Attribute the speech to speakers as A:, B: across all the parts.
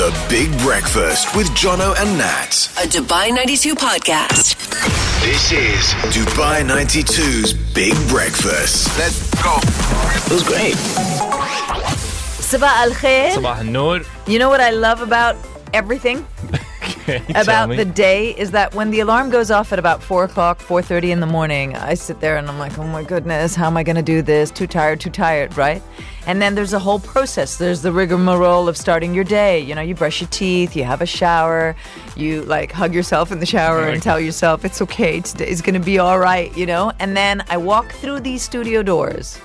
A: The Big Breakfast with Jono and Nat.
B: A Dubai 92 podcast.
A: This is Dubai 92's Big Breakfast. Let's go.
C: It was great.
D: Sabah al khair.
E: Sabah al
D: You know what I love about everything?
E: Okay,
D: about the day is that when the alarm goes off at about four o'clock, four thirty in the morning, I sit there and I'm like, oh my goodness, how am I going to do this? Too tired, too tired, right? And then there's a whole process. There's the rigmarole of starting your day. You know, you brush your teeth, you have a shower, you like hug yourself in the shower and tell yourself it's okay, today's going to be all right. You know, and then I walk through these studio doors.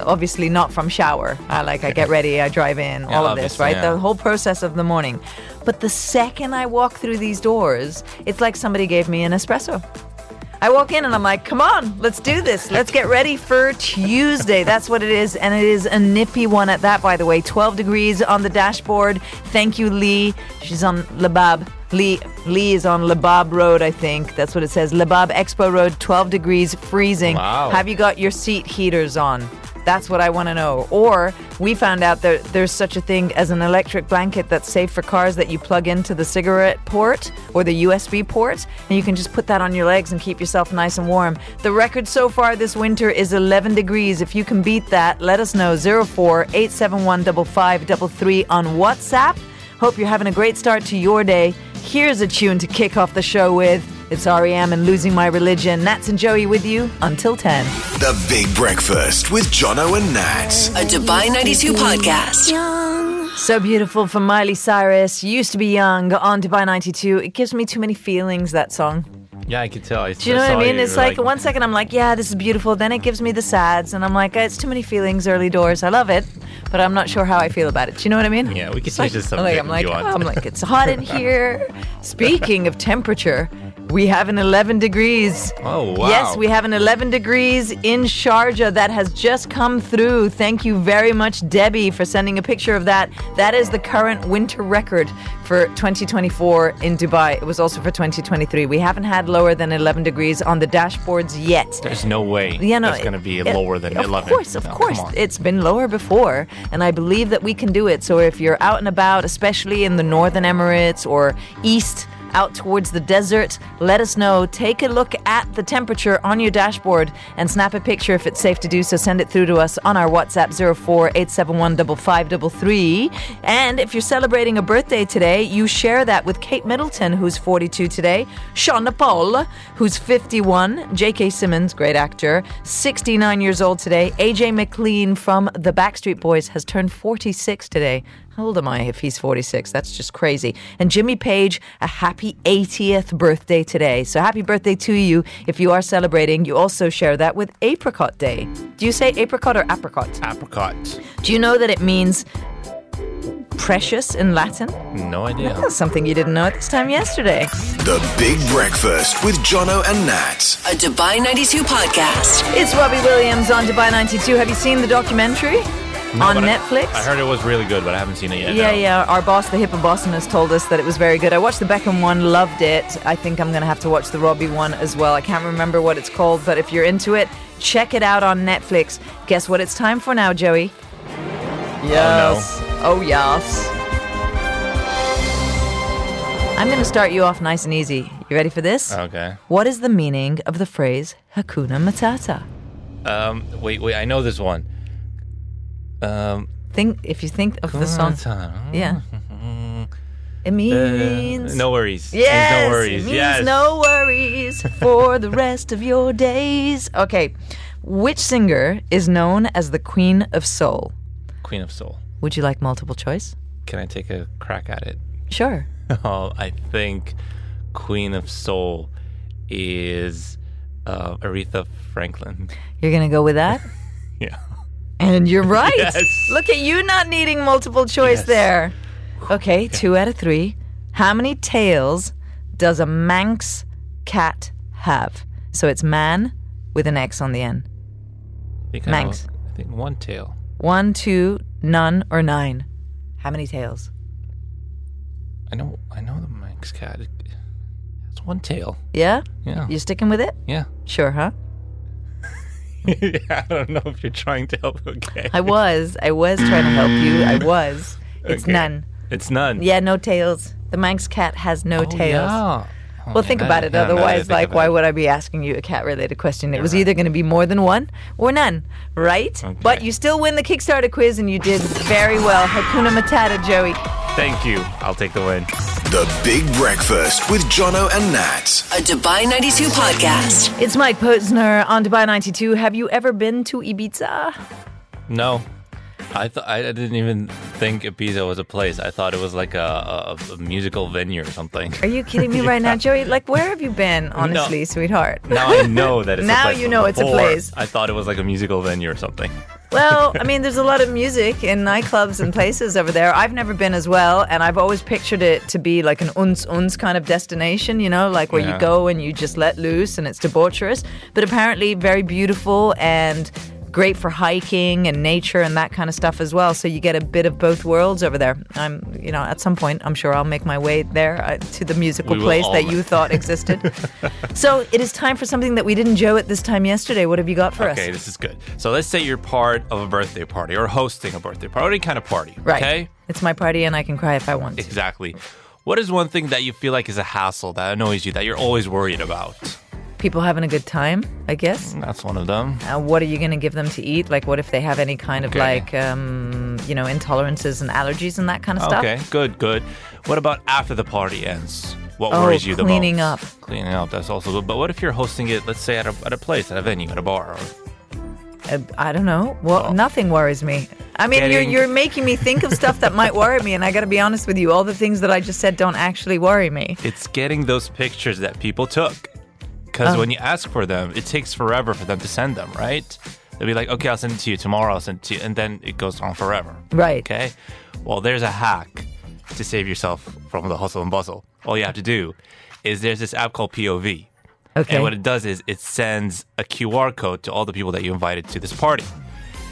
D: Obviously, not from shower. I like I get ready, I drive in, all of this, right?
E: yeah.
D: The whole process of the morning. But the second I walk through these doors, it's like somebody gave me an espresso. I walk in and I'm like, come on, let's do this. Let's get ready for Tuesday. That's what it is. And it is a nippy one at that, by the way. 12 degrees on the dashboard. Thank you, Lee. She's on Labab. Lee, Lee is on Labab Road, I think. That's what it says. Labab Expo Road, 12 degrees, freezing.
E: Wow.
D: Have you got your seat heaters on? That's what I want to know. Or we found out that there's such a thing as an electric blanket that's safe for cars that you plug into the cigarette port or the USB port, and you can just put that on your legs and keep yourself nice and warm. The record so far this winter is 11 degrees. If you can beat that, let us know. 04 871 5533 on WhatsApp. Hope you're having a great start to your day. Here's a tune to kick off the show with. It's REM and Losing My Religion. Nats and Joey with you until 10.
A: The Big Breakfast with Jono and Nats.
B: A Dubai 92 podcast.
D: So beautiful from Miley Cyrus. Used to be young on Dubai 92. It gives me too many feelings, that song.
E: Yeah, I could tell. I,
D: Do you know what I mean? It's like, one second I'm like, yeah, this is beautiful. Then it gives me the sads. And I'm like, it's too many feelings early doors. I love it, but I'm not sure how I feel about it. Do you know what I mean?
E: Yeah, we could
D: It's
E: change
D: like,
E: the subject
D: Like, I'm like, oh, I'm like, it's hot in here. Speaking of temperature, we have an 11 degrees.
E: Oh, wow.
D: Yes, we have an 11 degrees in Sharjah that has just come through. Thank you very much, Debbie, for sending a picture of that. That is the current winter record for 2024 in Dubai. It was also for 2023. We haven't had lower than 11 degrees on the dashboards yet.
E: There's no way
D: Yeah, no,
E: it's going to be
D: it-
E: lower than
D: of
E: 11.
D: course, of
E: No,
D: course, it's been lower before, and I believe that we can do it. So if you're out and about, especially in the northern Emirates or east. Out towards the desert, let us know. Take a look at the temperature on your dashboard and snap a picture if it's safe to do so. Send it through to us on our WhatsApp 04 871 5533. And if you're celebrating a birthday today, you share that with Kate Middleton, who's 42 today, Sean Paul, who's 51, J.K. Simmons, great actor, 69 years old today, AJ McLean from the Backstreet Boys has turned 46 today. How old am I if he's 46? That's just crazy. And Jimmy Page, a happy 80th birthday today. So happy birthday to you if you are celebrating. You also share that with Apricot Day. Do you say apricot or apricot?
E: Apricot.
D: Do you know that it means precious in Latin?
E: No idea.
D: That's something you didn't know at this time yesterday.
A: The Big Breakfast with Jono and Nat.
B: A Dubai 92 podcast.
D: It's Robbie Williams on Dubai 92. Have you seen the documentary
E: No,
D: on
E: but I-
D: Netflix?
E: I, heard it was really good, but I haven't seen it yet.
D: Yeah,
E: no.
D: yeah. Our boss, the hippopotamus, told us that it was very good. I watched the Beckham one, loved it. I think I'm going to have to watch the Robbie one as well. I can't remember what it's called, but if you're into it, check it out on Netflix. Guess what it's time for now, Joey? Yes. Oh, yes. I'm going to start you off nice and easy. You ready for this?
E: Okay.
D: What is the meaning of the phrase Hakuna Matata?
E: Um, wait, wait. I know this one. Um,
D: Think if you think of the song.
E: uh,
D: Yeah. It means
E: no worries.
D: Yes,
E: no worries.
D: It means
E: yes.
D: no worries for the rest of your days. Okay. Which singer is known as the Queen of Soul?
E: Queen of Soul.
D: Would you like multiple choice?
E: Can I take a crack at it?
D: Sure.
E: Oh, I think Queen of Soul is uh, Aretha Franklin.
D: You're going to go with that?
E: Yeah.
D: And you're right.
E: Yes.
D: Look at you not needing multiple choice
E: Yes.
D: there. Okay, two out of three. How many tails does a Manx cat have? So it's man with an X on the end.
E: I think I,
D: Manx.
E: I think one tail.
D: One, two, none, or nine. How many tails?
E: I know. I know the Manx cat. It, it's one tail.
D: Yeah?
E: Yeah.
D: You sticking with it?
E: Yeah.
D: Sure, huh?
E: Yeah. I don't know if you're trying to help. Okay.
D: I was. I was trying to help you. I was. It's
E: Okay.
D: none.
E: It's none.
D: Yeah, no tails. The Manx cat has no
E: Oh,
D: tails.
E: yeah.
D: Well, think about it.
E: yeah, now that I
D: Otherwise, like, why would I be asking you a cat-related question? It was either going to be more than one or none, right? But
E: Okay.
D: you still win the Kickstarter quiz, and you did very well. Hakuna Matata, Joey.
E: Thank you. I'll take the win.
A: The Big Breakfast with Jono and Nat.
B: A Dubai 92 podcast.
D: It's Mike Posner on Dubai 92. Have you ever been to Ibiza?
E: No. I thought I didn't even think Ibiza was a place. I thought it was like a, a, a musical venue or something.
D: Are you kidding me right now, Joey? Like, where have you been, honestly, sweetheart?
E: Now I know that it's
D: Now
E: a place.
D: you know it's a place.
E: I thought it was like a musical venue or something.
D: Well, I mean, there's a lot of music in nightclubs and places over there. I've never been as well, and I've always pictured it to be like an uns uns kind of destination, you know, like where you go and you just let loose and it's debaucherous. But apparently, very beautiful and great for hiking and nature and that kind of stuff as well. So you get a bit of both worlds over there. I'm, you know, at some point, I'm sure I'll make my way there uh, to the musical place that you thought existed. so it is time for something that we didn't Joe at this time yesterday. What have you got for
E: Okay,
D: us?
E: Okay, this is good. So let's say you're part of a birthday party or hosting a birthday party, any kind of party.
D: Right.
E: Okay.
D: It's my party and I can cry if I want. to.
E: Exactly. What is one thing that you feel like is a hassle that annoys you that you're always worried about?
D: People having a good time, I guess.
E: That's one of them.
D: Uh, what are you going to give them to eat? Like, what if they have any kind of
E: Okay.
D: like, um, you know, intolerances and allergies and that kind of stuff?
E: Okay, good, good. What about after the party ends? What
D: Oh,
E: worries you the most?
D: cleaning up.
E: Cleaning up, that's also good. But what if you're hosting it, let's say, at a, at a place, at a venue, at a bar? Or,
D: Uh, I don't know. Well,
E: Well,
D: nothing worries me. I mean,
E: getting-
D: you're you're making me think of stuff that might worry me, and I got to be honest with you. All the things that I just said don't actually worry me.
E: it's getting those pictures that people took. Because
D: Oh.
E: when you ask for them, it takes forever for them to send them, right? They'll be like, okay, I'll send it to you tomorrow, I'll send it to you. And then it goes on forever.
D: Right.
E: Okay. Well, there's a hack to save yourself from the hustle and bustle. All you have to do is there's this app called POV.
D: Okay.
E: And what it does is it sends a QR code to all the people that you invited to this party.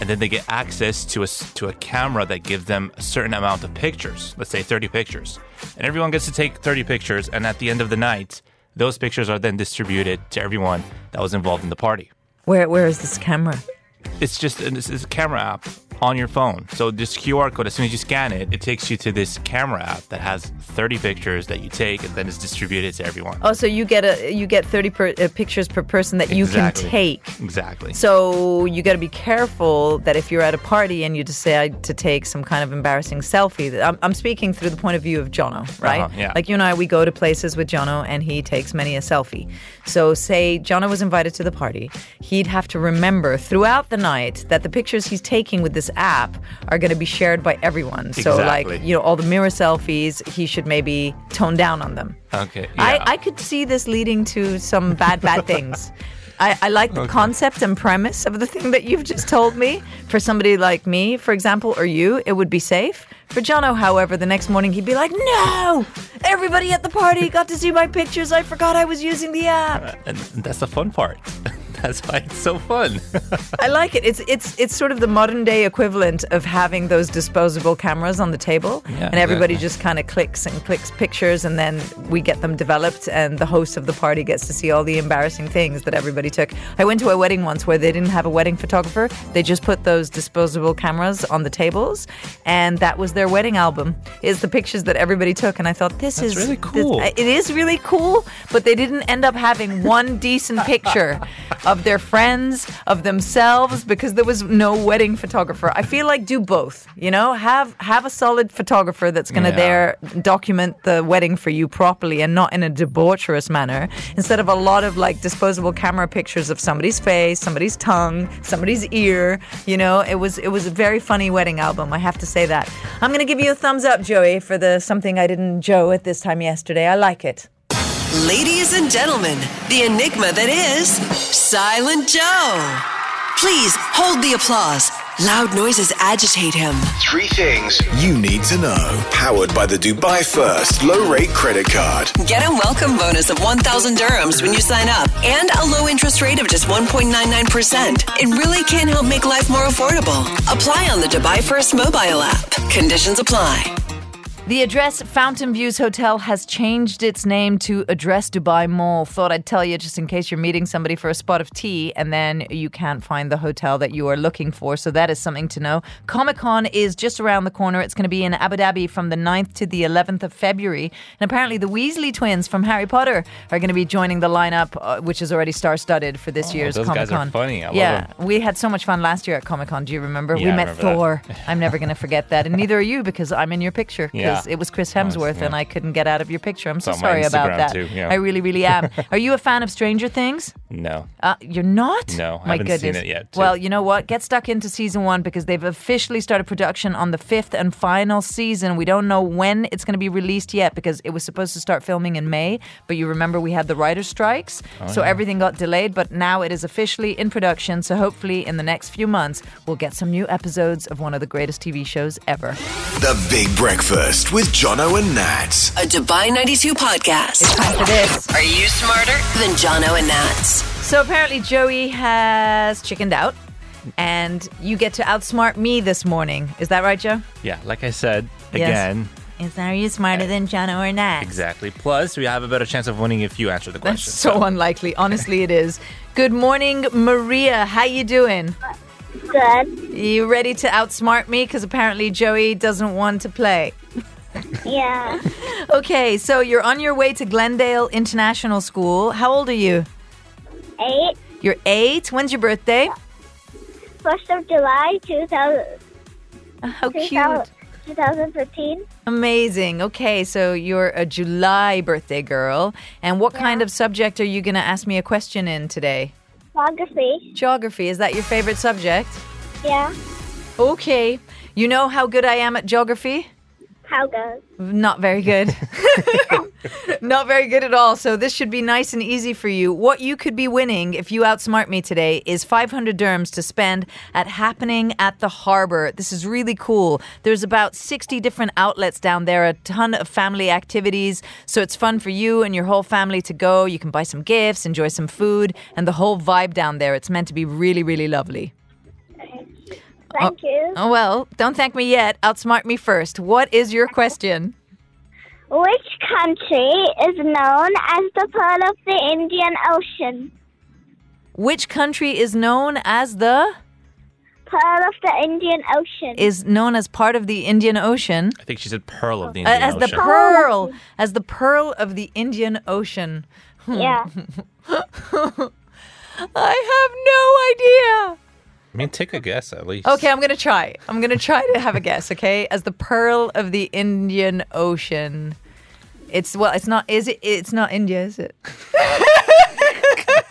E: And then they get access to a, to a camera that gives them a certain amount of pictures, let's say 30 pictures. And everyone gets to take 30 pictures. And at the end of the night, those pictures are then distributed to everyone that was involved in the party.
D: Where where is this camera?
E: It's just it's, it's a camera app on your phone. So this QR code, as soon as you scan it, it takes you to this camera app that has 30 pictures that you take, and then it's distributed to everyone.
D: Oh, so you get a you get 30 per, uh, pictures per person that you
E: Exactly.
D: can take.
E: Exactly.
D: So you got to be careful that if you're at a party and you decide to take some kind of embarrassing selfie, that I'm, I'm speaking through the point of view of Jono, right?
E: Uh-huh, yeah.
D: Like you and I, we go to places with Jono and he takes many a selfie. So say Jono was invited to the party, he'd have to remember throughout the night that the pictures he's taking with this app are going to be shared by everyone. So like, you know, all the mirror selfies, he should maybe tone down on them.
E: Okay.
D: I,
E: yeah.
D: I could see this leading to some bad, bad things. I, I like the concept and premise of the thing that you've just told me. For somebody like me, for example, or you, it would be safe. For Jono, however, the next morning he'd be like, No! Everybody at the party got to see my pictures. I forgot I was using the app.
E: Uh, and that's the fun part. that's why it's so fun.
D: I like it. It's it's it's sort of the modern day equivalent of having those disposable cameras on the table,
E: Yeah,
D: and everybody just kind of clicks and clicks pictures, and then we get them developed, and the host of the party gets to see all the embarrassing things that everybody took. I went to a wedding once where they didn't have a wedding photographer; they just put those disposable cameras on the tables, and that was their wedding album. Is the pictures that everybody took, and I thought this
E: That's
D: is
E: really
D: this-
E: cool.
D: it is really cool, but they didn't end up having one decent picture of their friends, of themselves, because there was no wedding photographer. I feel like do both. You know, have have a solid photographer that's going to
E: Yeah.
D: there document the wedding for you properly and not in a debaucherous manner, instead of a lot of like disposable camera pictures of somebody's face, somebody's tongue, somebody's ear. You know, it was it was a very funny wedding album. I have to say that. I'm going to give you a thumbs up, Joey, for the something I didn't Joe at this time yesterday. I like it.
B: Ladies and gentlemen, the enigma that is Silent Joe. Please hold the applause. Loud noises agitate him.
A: Three things you need to know. Powered by the Dubai First Low Rate Credit Card.
B: Get a welcome bonus of 1,000 dirhams when you sign up and a low interest rate of just 1.99%. It really can help make life more affordable. Apply on the Dubai First mobile app. Conditions apply.
D: The address Fountain Views Hotel has changed its name to Address Dubai Mall. Thought I'd tell you just in case you're meeting somebody for a spot of tea and then you can't find the hotel that you are looking for. So that is something to know. Comic Con is just around the corner. It's going to be in Abu Dhabi from the 9th to the 11th of February. And apparently the Weasley twins from Harry Potter are going to be joining the lineup, uh, which is already star studded for this year's
E: Oh, those
D: Comic
E: guys are
D: Con.
E: funny. I
D: yeah, we had so much fun last year at Comic Con. Do you remember?
E: Yeah,
D: we
E: I
D: met
E: remember.
D: Thor. I'm never going to forget that. And neither are you because I'm in your picture because
E: Yeah.
D: it was Chris Hemsworth
E: yeah.
D: and I couldn't get out of your picture. I'm so
E: It's on my
D: sorry about that.
E: too, yeah.
D: I really, really am. are you a fan of Stranger Things?
E: No.
D: Uh, you're not?
E: No, I
D: My
E: haven't seen
D: goodness.
E: it yet, too.
D: Well, you know what? Get stuck into season one because they've officially started production on the fifth and final season. We don't know when it's going to be released yet because it was supposed to start filming in May. But you remember we had the writer's strikes,
E: Oh,
D: so everything got delayed. But now it is officially in production. So hopefully in the next few months, we'll get some new episodes of one of the greatest TV shows ever.
A: The Big Breakfast with Jono and Nat.
B: A Dubai 92 podcast.
D: It's Time for this.
B: Are you smarter than Jono and Nats?
D: So apparently Joey has chickened out. And you get to outsmart me this morning. Is that right, Joe?
E: Yeah, like I said,
D: Yes.
E: again,
D: Is are you smarter uh, than Jono or not?
E: exactly. Plus, we have a better chance of winning if you answer the
D: That's
E: question.
D: so unlikely. Honestly, it is. Good morning, Maria. How you doing?
C: Good.
D: You ready to outsmart me? Because apparently Joey doesn't want to play.
C: Yeah.
D: Okay, so you're on your way to Glendale International School. How old are you?
C: Eight.
D: You're eight. When's your birthday?
C: First of July, 2000,
D: How cute.
C: 2000 2015.
D: Amazing. Okay, so you're a July birthday girl. And what kind of subject are you going to ask me a question in today?
C: Geography.
D: Geography. Is that your favorite subject?
C: Yeah.
D: Okay. You know how good I am at geography?
C: How goes?
D: Not very good. Not very good at all. So this should be nice and easy for you. What you could be winning if you outsmart me today is 500 dirhams to spend at Happening at the Harbor. This is really cool. There's about 60 different outlets down there, a ton of family activities. So it's fun for you and your whole family to go. You can buy some gifts, enjoy some food, and the whole vibe down there. It's meant to be really, really lovely.
C: Thank you.
D: Oh, well, don't thank me yet. Outsmart me first. What is your question?
C: Which country is known as the Pearl of the Indian Ocean?
D: Which country is known as the
C: Pearl of the Indian Ocean.
D: is known as part of the Indian Ocean
E: I think she said pearl of the
D: uh,
E: Indian
D: as the pearl as the pearl of the Indian Ocean.
C: yeah.
D: I have no idea.
E: I mean, take a guess at least.
D: Okay, I'm gonna try. I'm gonna try to have a guess. Okay, as the pearl of the Indian Ocean. It's well, it's not. Is it? It's not India, is it?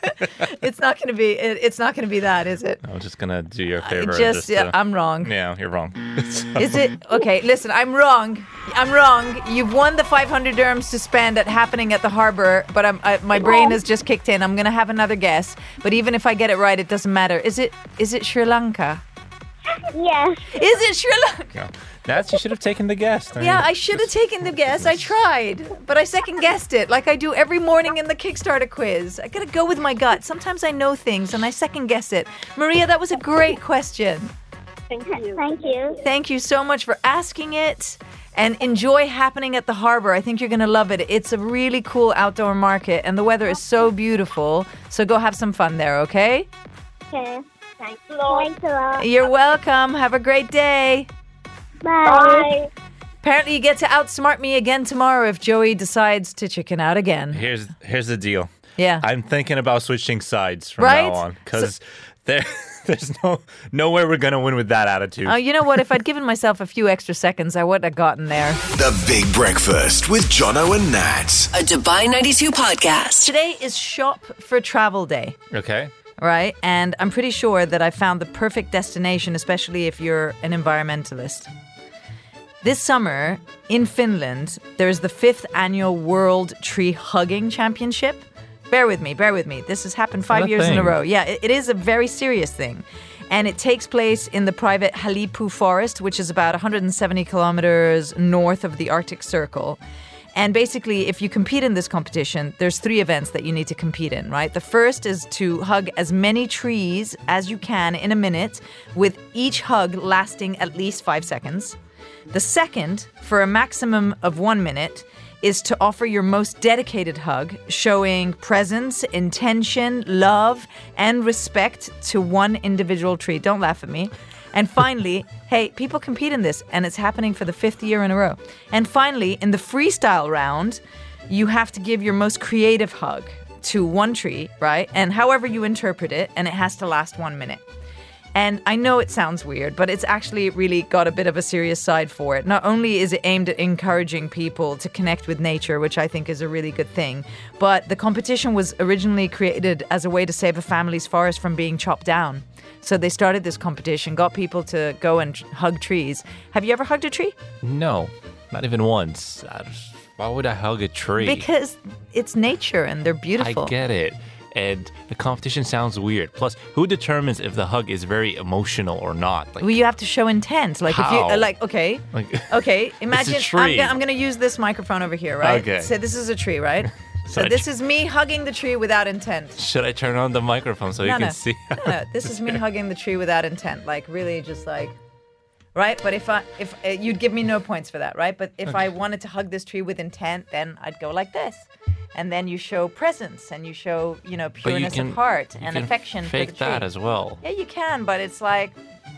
D: it's not gonna be. It, it's not gonna be that, is it?
E: I'm just gonna do your favor. and
D: Just, yeah,
E: uh,
D: I'm wrong.
E: Yeah, you're wrong.
D: Is it okay? Listen, I'm wrong. I'm wrong. You've won the 500 dirhams to spend at happening at the harbor, but I'm, I, my brain has just kicked in. I'm gonna have another guess, but even if I get it right, it doesn't matter. Is it? Is it Sri Lanka?
C: Yes.
D: Is it Sri Lanka?
E: no. Nats, you should have taken the guess. I
D: Yeah,
E: mean,
D: I should have taken the guess. I tried, but I second guessed it, like I do every morning in the Kickstarter quiz. I gotta go with my gut. Sometimes I know things and I second guess it. Maria, that was a great question.
C: Thank you. Thank you.
D: Thank you so much for asking it. And enjoy happening at the harbor. I think you're going to love it. It's a really cool outdoor market, and the weather is so beautiful. So go have some fun there, okay?
C: Okay. Thanks a lot. Thanks a lot.
D: You're welcome. Have a great day.
C: Bye.
D: Apparently, you get to outsmart me again tomorrow if Joey decides to chicken out again.
E: Here's here's the deal.
D: Yeah.
E: I'm thinking about switching sides from
D: Right?
E: now on because there there's no no way we're gonna win with that attitude.
D: Oh, you know what? If I'd given myself a few extra seconds, I would have gotten there.
A: The Big Breakfast with Jono and Nat.
B: A Dubai 92 podcast.
D: Today is Shop for Travel Day.
E: okay.
D: right? And I'm pretty sure that I found the perfect destination, especially if you're an environmentalist. This summer in Finland, there's the fifth annual World Tree Hugging Championship. Bear with me, bear with me. This has happened five years in a row. Yeah, it, it is a very serious thing. And it takes place in the private Halipuu Forest, which is about 170 kilometers north of the Arctic Circle. And basically, if you compete in this competition, there's three events that you need to compete in, right? The first is to hug as many trees as you can in a minute, with each hug lasting at least five seconds. The second, for a maximum of one minute, is to offer your most dedicated hug, showing presence, intention, love, and respect to one individual tree. Don't laugh at me. And finally, hey, people compete in this, and it's happening for the fifth year in a row. And finally, in the freestyle round, you have to give your most creative hug to one tree, right? And however you interpret it, and it has to last one minute. And I know it sounds weird, but it's actually really got a bit of a serious side for it. Not only is it aimed at encouraging people to connect with nature, which I think is a really good thing, but the competition was originally created as a way to save a family's forest from being chopped down. So they started this competition, got people to go and hug trees. Have you ever hugged a tree?
E: No, not even once. Why would I hug a tree?
D: Because it's nature and they're beautiful.
E: I get it. And the competition sounds weird. Plus, who determines if the hug is very emotional or not? Like,
D: Well, you have to show intent. Like if you
E: How?
D: uh, like, okay,
E: Like-
D: okay. Imagine I'm, I'm going to use this microphone over here, right?
E: Okay.
D: So this is a tree, right? so this is me hugging the tree without intent.
E: should I turn on the microphone so
D: no,
E: you can
D: no.
E: see?
D: no, no. This is me hugging the tree without intent. Like really, just like, right? But if I if uh, you'd give me no points for that, right? But if I wanted to hug this tree with intent, then I'd go like this. And then you show presence and you show, you know,
E: but you
D: pureness
E: can
D: of heart and affection
E: Fake
D: for the tree.
E: that as well.
D: Yeah, you can, but it's like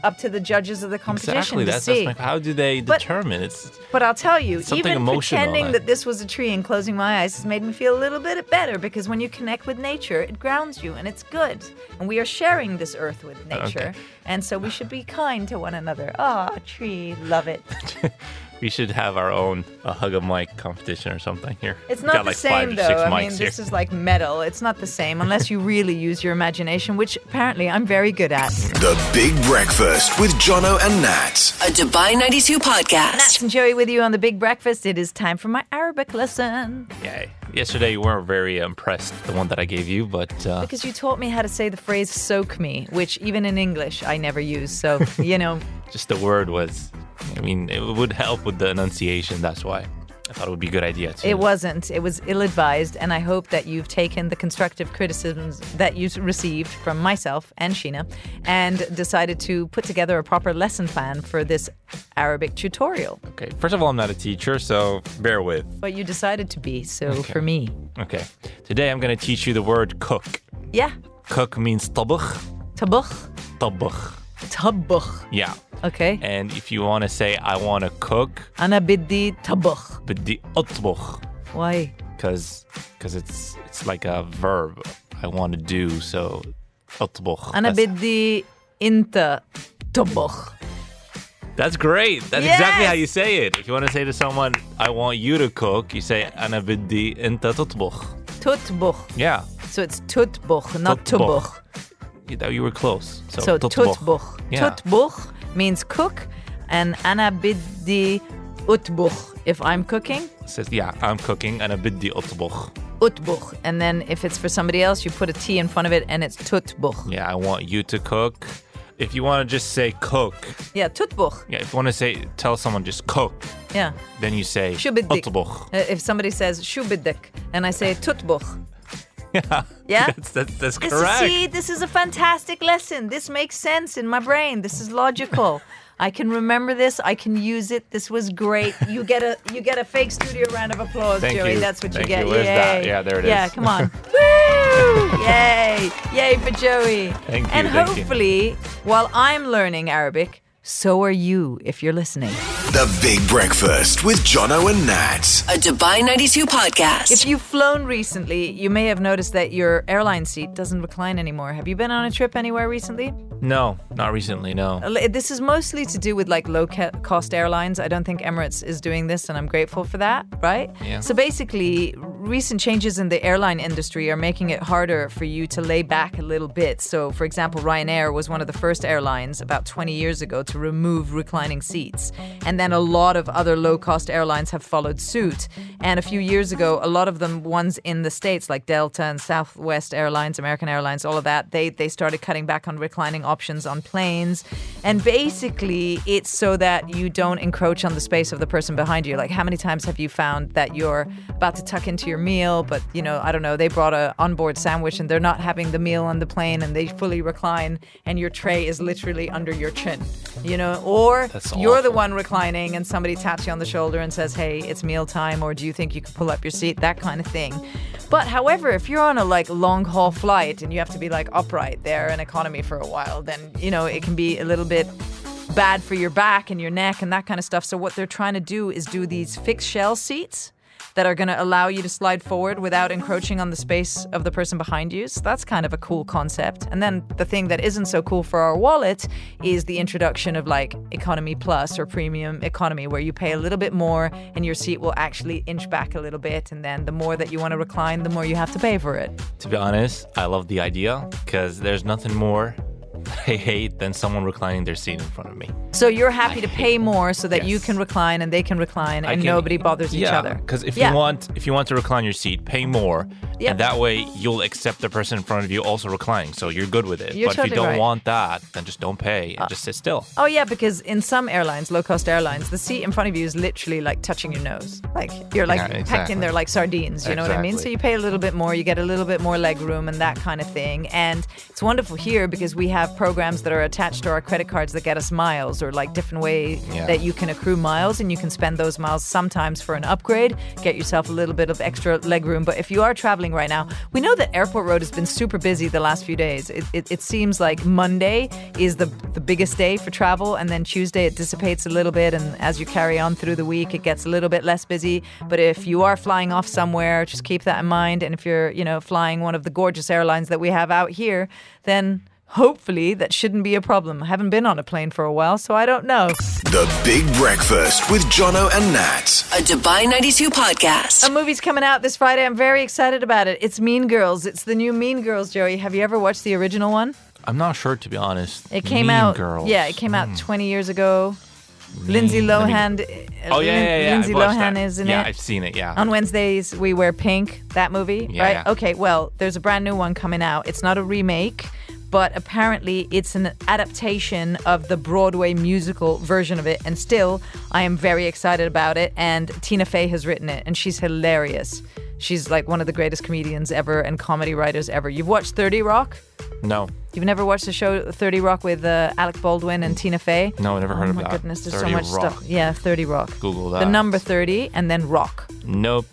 D: up to the judges of the competition
E: Exactly.
D: to
E: That's,
D: see.
E: that's my, how do they
D: But-
E: determine? It's
D: But I'll tell you, even pretending that this was a tree and closing my eyes has made me feel a little bit better because when you connect with nature, it grounds you and it's good. And we are sharing this earth with nature.
E: Okay.
D: And so we should be kind to one another. Ah, tree, love it.
E: we should have our own uh, hug a mic competition or something here.
D: It's not
E: got
D: the
E: like
D: same though. I mean,
E: here.
D: this is like metal. It's not the same unless you really use your imagination, which apparently I'm very good at.
A: The Big Breakfast with Jono and Nat.
B: A Dubai 92
D: Nats
B: podcast.
D: and Joey with you on the Big Breakfast. It is time for my Arabic lesson.
E: Yeah. Yesterday you weren't very impressed the one that I gave you, but uh,
D: Because you taught me how to say the phrase soak me, which even in English I never use. So, you know,
E: just the word was. I mean, it would help with the enunciation. That's why. I thought it would be a good idea.
D: It wasn't. It was ill advised, and I hope that you've taken the constructive criticisms that you've received from myself and Sheena and decided to put together a proper lesson plan for this Arabic tutorial.
E: Okay. First of all, I'm not a teacher, so bear with.
D: But you decided to be, so okay. for me.
E: Okay. Today I'm going to teach you the word cook.
D: Yeah.
E: Cook means tabuch.
D: Tabuch. Tabuch.
E: طبخ.
D: tabukh.
E: Yeah.
D: Okay.
E: And if you want to say I want to cook,
D: Ana biddi tabukh.
E: بدي أطبخ.
D: Why?
E: because because it's it's like a verb I want to do so أطبخ.
D: Ana
E: That's-
D: biddi inta tabukh.
E: That's great. That's exactly
D: Yes!
E: how you say it. If you want to say to someone, "I want you to cook," you say "أنا بدي أنت تطبخ."
D: Tutbuch.
E: Yeah,
D: So it's tutbuch, not
E: Tutbuch.
D: tubuch.
E: that you were close. So,
D: so tutbuch.
E: Yeah.
D: Tutbuch means cook, and ana biddi utbuch. If I'm cooking,
E: it says yeah, I'm cooking, ana biddi utbuch.
D: Utbuch, and then if it's for somebody else, you put a t in front of it, and it's tutbuch.
E: Yeah, I want you to cook. If you want to just say cook,
D: yeah, tutbuch.
E: Yeah, if you want to say tell someone just cook,
D: yeah,
E: then you say
D: shubiddik. Uh, if somebody says shubidik, and I say tutbuch.
E: Yeah,
D: Yeah?
E: that's that's, that's
D: This is,
E: correct.
D: see, this is a fantastic lesson. This makes sense in my brain. This is logical. I can remember this. I can use it. This was great. You get a you get a fake studio round of applause,
E: Thank
D: Joey.
E: you.
D: That's what
E: Thank
D: you get.
E: you. Where's
D: Yay.
E: that? Yeah, there it
D: Yeah,
E: is.
D: come on. Woo! Yay! Yay for Joey.
E: Thank you,
D: And
E: thank you.
D: hopefully, while I'm learning Arabic, so are you if you're listening.
A: The Big Breakfast with Jono and Nat.
B: A Dubai 92 podcast.
D: If you've flown recently, you may have noticed that your airline seat doesn't recline anymore. Have you been on a trip anywhere recently?
E: No, not recently. No.
D: Uh, this is mostly to do with like low cost airlines. I don't think Emirates is doing this, and I'm grateful for that, right?
E: Yeah.
D: So basically, recent changes in the airline industry are making it harder for you to lay back a little bit. So, for example, Ryanair was one of the first airlines about 20 years ago to remove reclining seats. And then a lot of other low cost airlines have followed suit. And a few years ago, a lot of them ones in the States, like Delta and Southwest Airlines, American Airlines, all of that, they, they started cutting back on reclining options on planes. And basically, it's so that you don't encroach on the space of the person behind you. Like, how many times have you found that you're about to tuck into your meal, but, you know, I don't know, they brought a onboard sandwich and they're not having the meal on the plane and they fully recline and your tray is literally under your chin, you know? Or you're the one reclining and somebody taps you on the shoulder and says, hey, it's mealtime, or do you think you could pull up your seat? That kind of thing. But however, if you're on a like long haul flight and you have to be like upright there in economy for a while, then you know it can be a little bit bad for your back and your neck and that kind of stuff. So what they're trying to do is do these fixed shell seats that are going to allow you to slide forward without encroaching on the space of the person behind you. So that's kind of a cool concept. And then the thing that isn't so cool for our wallet is the introduction of like economy plus or premium economy, where you pay a little bit more and your seat will actually inch back a little bit. And then the more that you want to recline, the more you have to pay for it.
E: To be honest, I love the idea because there's nothing more I hate than someone reclining their seat in front of me.
D: So you're happy
E: I
D: to pay more so that you can recline and they can recline
E: I
D: and
E: can-
D: nobody bothers each
E: yeah,
D: other.
E: Because if
D: Yeah.
E: you want, if you want to recline your seat, pay more,
D: Yep.
E: and that way you'll accept the person in front of you also reclining, so you're good with it.
D: You're
E: but if you don't
D: right.
E: want that, then just don't pay and uh, just sit still.
D: Oh yeah, because in some airlines, low cost airlines, the seat in front of you is literally like touching your nose. Like you're like
E: Yeah,
D: packed in there like sardines. You know what I mean? So you pay a little bit more, you get a little bit more leg room and that kind of thing. And it's wonderful here because we have programs that are attached to our credit cards that get us miles or like different way
E: Yeah.
D: that you can accrue miles and you can spend those miles sometimes for an upgrade, get yourself a little bit of extra leg room. But if you are traveling right now, we know that Airport Road has been super busy the last few days. It, it, it seems like Monday is the the biggest day for travel, and then Tuesday it dissipates a little bit, and as you carry on through the week, it gets a little bit less busy. But if you are flying off somewhere, just keep that in mind. And if you're, you know, flying one of the gorgeous airlines that we have out here, then hopefully that shouldn't be a problem. I haven't been on a plane for a while, so I don't know.
A: The Big Breakfast with Jono and Nat.
B: A Dubai 92 podcast.
D: A movie's coming out this Friday. I'm very excited about it. It's Mean Girls. It's the new Mean Girls, Joey. Have you ever watched the original one?
E: I'm not sure to be honest.
D: It came
E: Mean
D: out.
E: Girls.
D: Yeah, it came out hmm. 20 years ago. Lindsay
E: Mean- let me-
D: Lohan.
E: Oh yeah, yeah, yeah.
D: Lindsay
E: I've
D: Lohan
E: that.
D: is in
E: yeah,
D: it.
E: I've seen it. Yeah.
D: On Wednesdays, we wear pink. That movie,
E: Yeah,
D: right?
E: yeah.
D: Okay. Well, there's a brand new one coming out. It's not a remake, but apparently it's an adaptation of the Broadway musical version of it. And still, I am very excited about it. And Tina Fey has written it, and she's hilarious. She's like one of the greatest comedians ever and comedy writers ever. You've watched 30 Rock?
E: no,
D: You've never watched the show 30 Rock with uh, Alec Baldwin and Tina Fey?
E: no, I never heard
D: Oh
E: of
D: my
E: that.
D: goodness, there's so much
E: Rock.
D: stuff. Yeah, 30 Rock.
E: Google that.
D: The number 30 and then Rock.
E: Nope.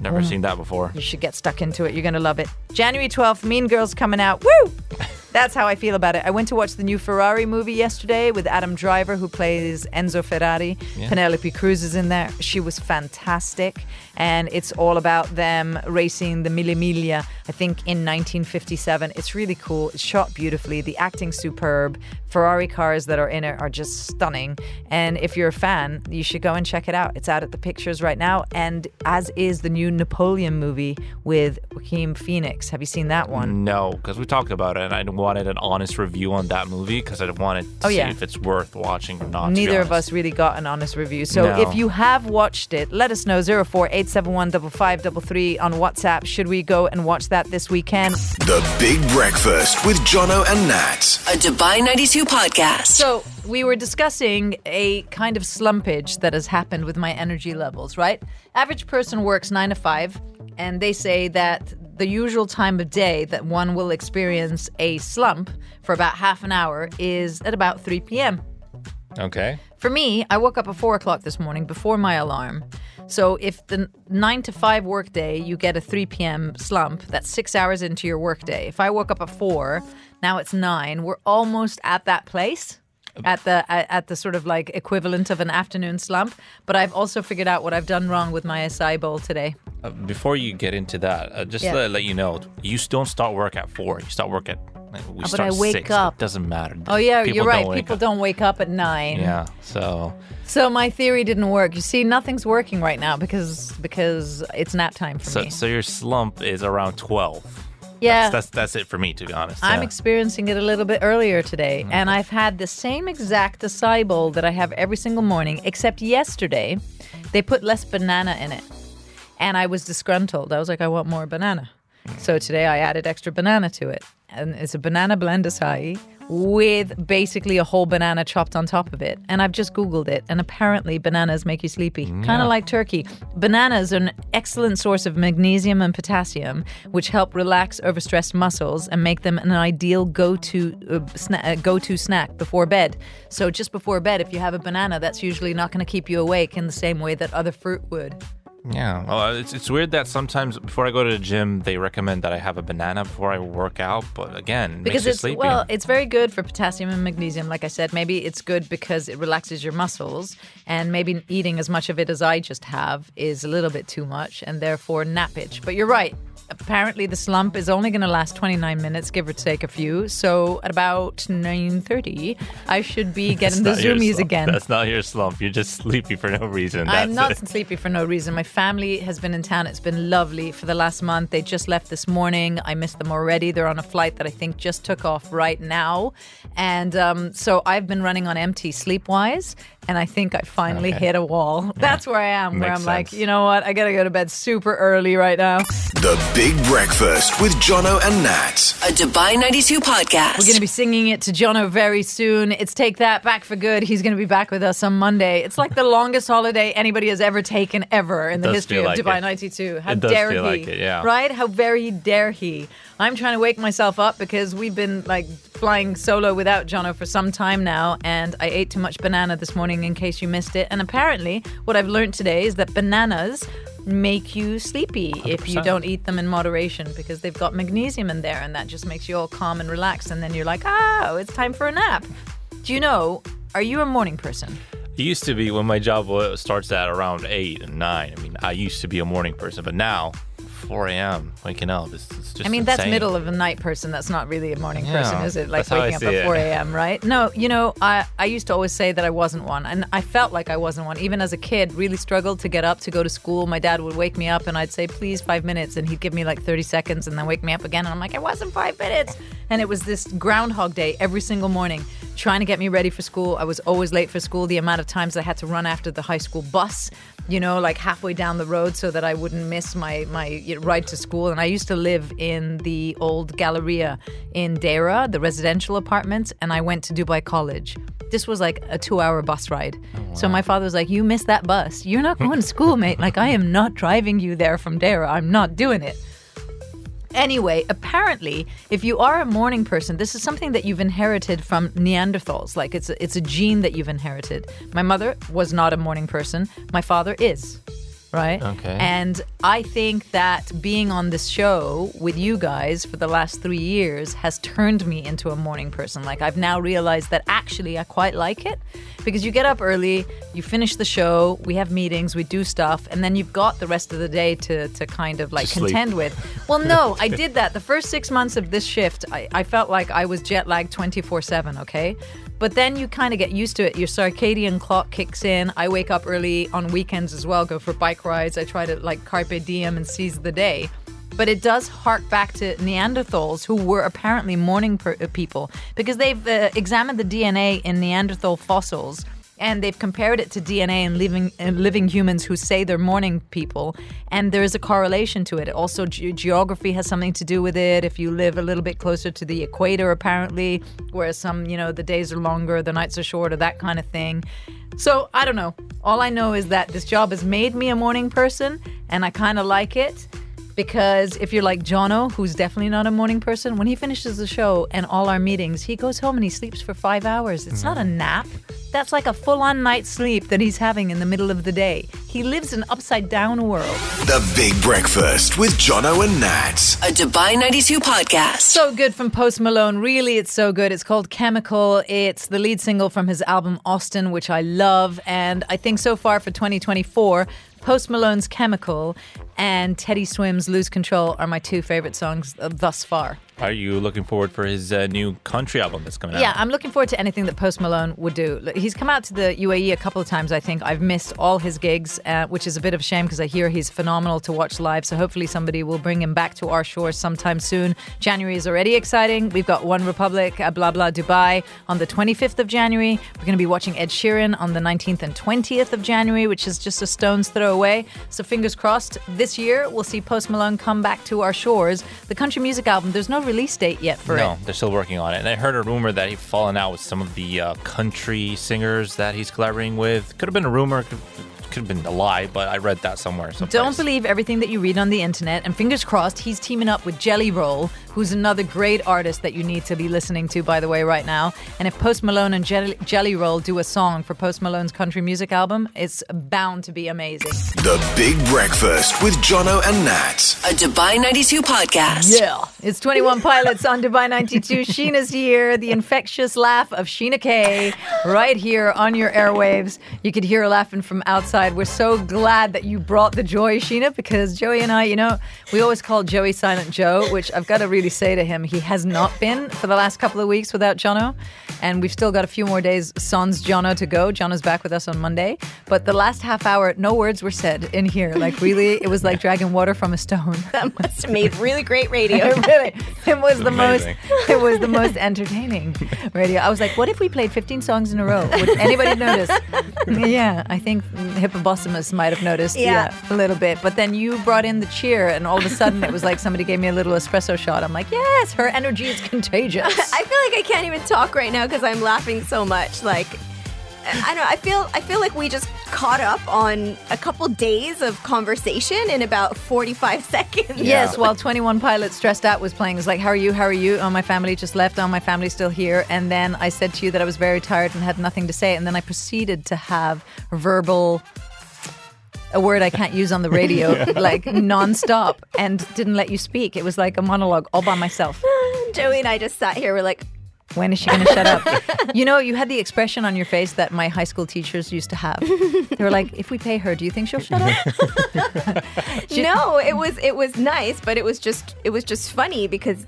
E: Never
D: Mm.
E: seen that before.
D: You should get stuck into it. You're going to love it. January 12th, Mean Girls coming out. Woo! That's how I feel about it. I went to watch the new Ferrari movie yesterday with Adam Driver, who plays Enzo Ferrari.
E: Yeah.
D: Penelope Cruz is in there. She was fantastic. And it's all about them racing the Mille Miglia, I think, in 1957. It's really cool. It's shot beautifully. The acting superb. Ferrari cars that are in it are just stunning. And if you're a fan, you should go and check it out. It's out at the pictures right now. And as is the new Napoleon movie with Joaquin Phoenix. Have you seen that one?
E: No, because we talked about it, and I wanted an honest review on that movie because I wanted to
D: Oh,
E: see
D: yeah.
E: if it's worth watching or not.
D: Neither of us really got an honest review. So
E: No.
D: if you have watched it, let us know 04871 5533 on WhatsApp. Should we go and watch that this weekend?
A: The Big Breakfast with Jono and Nat.
B: A Dubai 92 podcast.
D: So we were discussing a kind of slumpage that has happened with my energy levels, right? Average person works nine to five, and they say that the usual time of day that one will experience a slump for about half an hour is at about 3 p.m.
E: Okay.
D: For me, I woke up at four o'clock this morning before my alarm. So if the nine to five workday, you get a 3 p.m. slump, that's six hours into your workday. If I woke up at four, now it's nine, we're almost at that place. At the at, at the sort of like equivalent of an afternoon slump, but I've also figured out what I've done wrong with my acai bowl today.
E: Uh, before you get into that, uh, just
D: Yeah.
E: to let you know, you don't start work at four. You start work at. like, We
D: but
E: start
D: I wake
E: six.
D: up.
E: It doesn't matter.
D: Oh yeah,
E: People
D: you're right. People
E: up.
D: don't wake up at nine.
E: Yeah. So
D: So my theory didn't work. You see, nothing's working right now because because it's nap time for
E: so
D: me.
E: so your slump is around twelve.
D: Yeah,
E: That's that's it for me to be honest.
D: I'm
E: yeah.
D: experiencing it a little bit earlier today,
E: Mm-hmm.
D: and I've had the same exact acai bowl that I have every single morning, except yesterday they put less banana in it, and I was disgruntled. I was like, I want more banana.
E: Mm.
D: So today I added extra banana to it, and it's a banana blend acai with basically a whole banana chopped on top of it. And I've just Googled it, and apparently bananas make you sleepy, kind of like turkey. Bananas are an excellent source of magnesium and potassium, which help relax overstressed muscles and make them an ideal go-to uh, sna- uh, go-to snack before bed. So just before bed, if you have a banana, that's usually not going to keep you awake in the same way that other fruit would.
E: Yeah. Well, it's, it's weird that sometimes before I go to the gym, they recommend that I have a banana before I work out. But again, it
D: because
E: makes you
D: it's
E: sleepy.
D: well, it's very good for potassium and magnesium. Like I said, maybe it's good because it relaxes your muscles, and maybe eating as much of it as I just have is a little bit too much, and therefore nappage. But you're right. Apparently, the slump is only going to last 29 minutes, give or take a few. So at about 9:30, I should be getting the
E: That's
D: zoomies again.
E: That's not your slump. You're just sleepy for no reason.
D: I'm not
E: it.
D: sleepy for no reason. My family has been in town. It's been lovely for the last month. They just left this morning. I missed them already. They're on a flight that I think just took off right now. And um, so I've been running on empty sleep wise. And I think I finally
E: Okay.
D: hit a wall. That's where I am, where I'm like, you know what? I got to go to bed super early right now.
A: The Big Breakfast with Jono and Nat.
B: A Dubai 92 podcast.
D: We're going to be singing it to Jono very soon. It's Take That Back for Good. He's going to be back with us on Monday. It's like the longest holiday anybody has ever taken ever in the
E: does
D: history of
E: like
D: Dubai
E: it.
D: 92. How
E: It does
D: dare
E: feel
D: he?
E: like it, yeah.
D: Right? How very dare he? I'm trying to wake myself up because we've been like flying solo without Jono for some time now, and I ate too much banana this morning in case you missed it. And apparently, what I've learned today is that bananas make you sleepy if you don't eat them in moderation because they've got magnesium in there and that just makes you all calm and relaxed and then you're like oh it's time for a nap do you know are you a morning person
E: It used to be when my job starts at around eight and nine. I mean, I used to be a morning person, but now 4 a.m. waking up is it's just.
D: I mean, that's middle of a night person. That's not really a morning
E: Yeah,
D: person, is it? Like waking up at
E: it.
D: 4 a.m., right? No, you know, I, I used to always say that I wasn't one. And I felt like I wasn't one. Even as a kid, really struggled to get up to go to school. My dad would wake me up and I'd say, please, five minutes. And he'd give me like 30 seconds and then wake me up again. And I'm like, it wasn't five minutes. And it was this groundhog day every single morning trying to get me ready for school. I was always late for school. The amount of times I had to run after the high school bus, you know, like halfway down the road so that I wouldn't miss my, my ride to school. And I used to live in the old Galleria in Deira, the residential apartments, and I went to Dubai College. This was like a two hour bus ride. Oh, so my father was like, You missed that bus. You're not going to school, mate. Like, I am not driving you there from Deira. I'm not doing it. Anyway, apparently, if you are a morning person, this is something that you've inherited from Neanderthals. Like it's a, it's a gene that you've inherited. My mother was not a morning person. My father is. Right?
E: Okay.
D: And I think that being on this show with you guys for the last three years has turned me into a morning person. Like, I've now realized that actually I quite like it because you get up early, you finish the show, we have meetings, we do stuff, and then you've got the rest of the day to, to kind of like
E: To sleep.
D: contend with. Well, no, I did that. The first six months of this shift, I, I felt like I was jet lagged 24 7, okay? But then you kind of get used to it. Your circadian clock kicks in. I wake up early on weekends as well, go for bike rides. I try to like carpe diem and seize the day. But it does hark back to Neanderthals who were apparently morning per- uh, people because they've uh, examined the DNA in Neanderthal fossils and they've compared it to DNA in living in living humans who say they're morning people, and there is a correlation to it. Also, ge- geography has something to do with it. If you live a little bit closer to the equator, apparently, whereas some, you know, the days are longer, the nights are shorter, that kind of thing. So I don't know. All I know is that this job has made me a morning person, and I kind of like it. Because if you're like Jono, who's definitely not a morning person, when he finishes the show and all our meetings, he goes home and he sleeps for five hours. It's not a mm. nap. That's like a full on night's sleep that he's having in the middle of the day. He lives an upside down world.
A: The Big Breakfast with Jono and Nat.
B: A Dubai 92 podcast.
D: So good from Post Malone. Really, it's so good. It's called Chemical. It's the lead single from his album Austin, which I love. And I think so far for 2024, Post Malone's Chemical and Teddy Swims Lose Control are my two favorite songs uh, thus far.
E: Are you looking forward for his uh, new country album that's coming out?
D: Yeah, I'm looking forward to anything that Post Malone would do. He's come out to the UAE a couple of times, I think. I've missed all his gigs, uh, which is a bit of a shame because I hear he's phenomenal to watch live. So hopefully somebody will bring him back to our shores sometime soon. January is already exciting. We've got OneRepublic, uh, blah, blah, Dubai on the 25th of January. We're going to be watching Ed Sheeran on the 19th and 20th of January, which is just a stone's throw away. So fingers crossed, this year we'll see Post Malone come back to our shores. The country music album, there's no release date yet for
E: no,
D: it.
E: No, they're still working on it. And I heard a rumor that he's fallen out with some of the uh, country singers that he's collaborating with. Could have been a rumor, could, could have been a lie, but I read that somewhere.
D: Don't believe everything that you read on the internet. And fingers crossed, he's teaming up with Jelly Roll, who's another great artist that you need to be listening to, by the way, right now. And if Post Malone and Jelly, Jelly Roll do a song for Post Malone's country music album, it's bound to be amazing.
A: The Big Breakfast with Jono and Nat.
B: A Dubai 92 podcast.
D: Yeah. It's 21 Pilots on Dubai 92. Sheena's here, the infectious laugh of Sheena K, right here on your airwaves. You could hear her laughing from outside. We're so glad that you brought the joy, Sheena, because Joey and I, you know, we always call Joey Silent Joe, which I've got to really say to him, he has not been for the last couple of weeks without Jono. And we've still got a few more days sans Jono to go. Jono's back with us on Monday. But the last half hour, no words were said in here. Like, really, it was like dragging water from a stone.
F: That must have made really great radio.
D: It really, it was the
E: Amazing.
D: most, it was the most entertaining radio. I was like, what if we played 15 songs in a row? Would anybody notice? Yeah, I think Hippopotamus might have noticed.
F: Yeah.
D: Yeah. a little bit. But then you brought in the cheer, and all of a sudden it was like somebody gave me a little espresso shot. I'm like, yes, her energy is contagious.
F: I feel like I can't even talk right now because I'm laughing so much. Like, I don't know. I feel I feel like we just caught up on a couple days of conversation in about 45 seconds.
D: Yes, while 21 Pilots Stressed Out was playing, it was like, How are you? How are you? Oh, my family just left. Oh, my family's still here. And then I said to you that I was very tired and had nothing to say. And then I proceeded to have verbal, a word I can't use on the radio, like nonstop, and didn't let you speak. It was like a monologue all by myself.
F: Joey and I just sat here. We're like,
D: When is she going to shut up? You know, you had the expression on your face that my high school teachers used to have. They were like, If we pay her, do you think she'll shut up?
F: no, it was it was nice, but it was just it was just funny because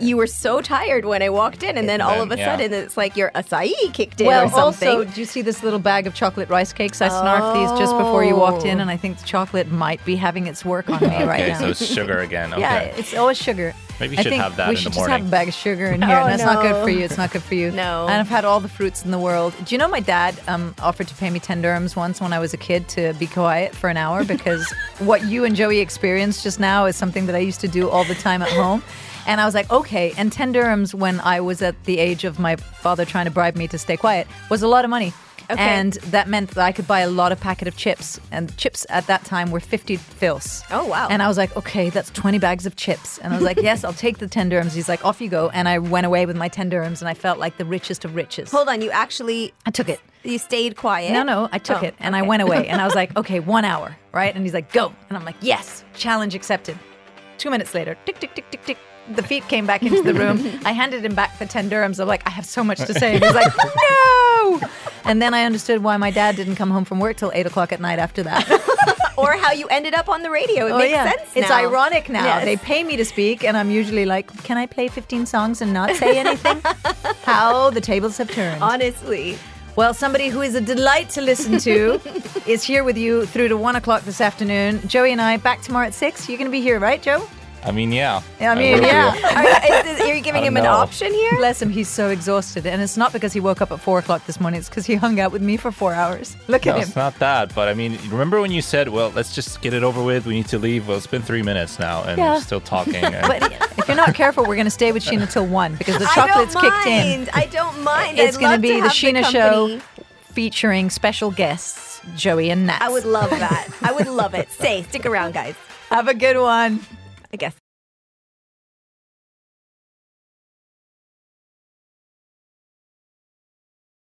F: you were so tired when I walked in, and then all of a
E: Yeah.
F: sudden it's like your acai kicked in
D: Well,
F: or something.
D: also, do you see this little bag of chocolate rice cakes? I snarfed these just before you walked in, and I think the chocolate might be having its work on me right
E: Okay,
D: now.
E: so it's sugar again. Okay.
D: yeah, it's always sugar.
E: Maybe you
D: I
E: should
D: think
E: have that
D: we
E: in
D: should
E: the
D: just have a bag of sugar in here,
F: Oh,
D: and that's not good for you. It's not good for you.
F: No.
D: And I've had all the fruits in the world. Do you know my dad um, offered to pay me 10 dirhams once when I was a kid to be quiet for an hour because what you and Joey experienced just now is something that I used to do all the time at home. And I was like, okay. And 10 dirhams when I was at the age of my father trying to bribe me to stay quiet was a lot of money.
F: Okay.
D: And that meant that I could buy a lot of packet of chips. And chips at that time were 50 fils.
F: Oh, wow.
D: And I was like, okay, that's 20 bags of chips. And I was like, yes, I'll take the 10 dirhams. He's like, off you go. And I went away with my 10 dirhams and I felt like the richest of riches.
F: Hold on, you actually
D: I took it.
F: you stayed quiet.
D: No, no, I took
F: Oh,
D: it and I went away. And I was like, okay, one hour, right? And he's like, go. And I'm like, yes, challenge accepted. Two minutes later, tick, tick, tick, tick, tick. The feet came back into the room. I handed him back the 10 dirhams. I'm like, I have so much to say. And he's like, no. And then I understood why my dad didn't come home from work till eight o'clock at night after that.
F: or how you ended up on the radio. It
D: Oh,
F: makes
D: yeah.
F: sense.
D: It's ironic now.
F: Yes.
D: They pay me to speak, and I'm usually like, can I play 15 songs and not say anything? How the tables have turned.
F: Honestly.
D: Well, somebody who is a delight to listen to is here with you through to one o'clock this afternoon. Joey and I back tomorrow at six. You're going to be here, right, Joe?
E: I mean, yeah.
D: I mean,
E: will
D: yeah.
F: Are, is this- are you giving him
E: don't
F: an option here?
D: Bless him, he's so exhausted. And it's not because he woke up at four o'clock this morning, it's because he hung out with me for four hours. Look
E: No,
D: at him.
E: it's not that. But I mean, remember when you said, well, let's just get it over with. We need to leave. Well, it's been three minutes now, and
D: Yeah.
E: we're still talking. and-
D: But if you're not careful, we're going to stay with Sheena till one because the chocolate's kicked in.
F: I don't mind.
D: It's going to be the Sheena
F: company.
D: Show featuring special guests, Joey and Nat.
F: I would love that. I would love it. Stay, stick around, guys.
D: Have a good one.
F: I guess.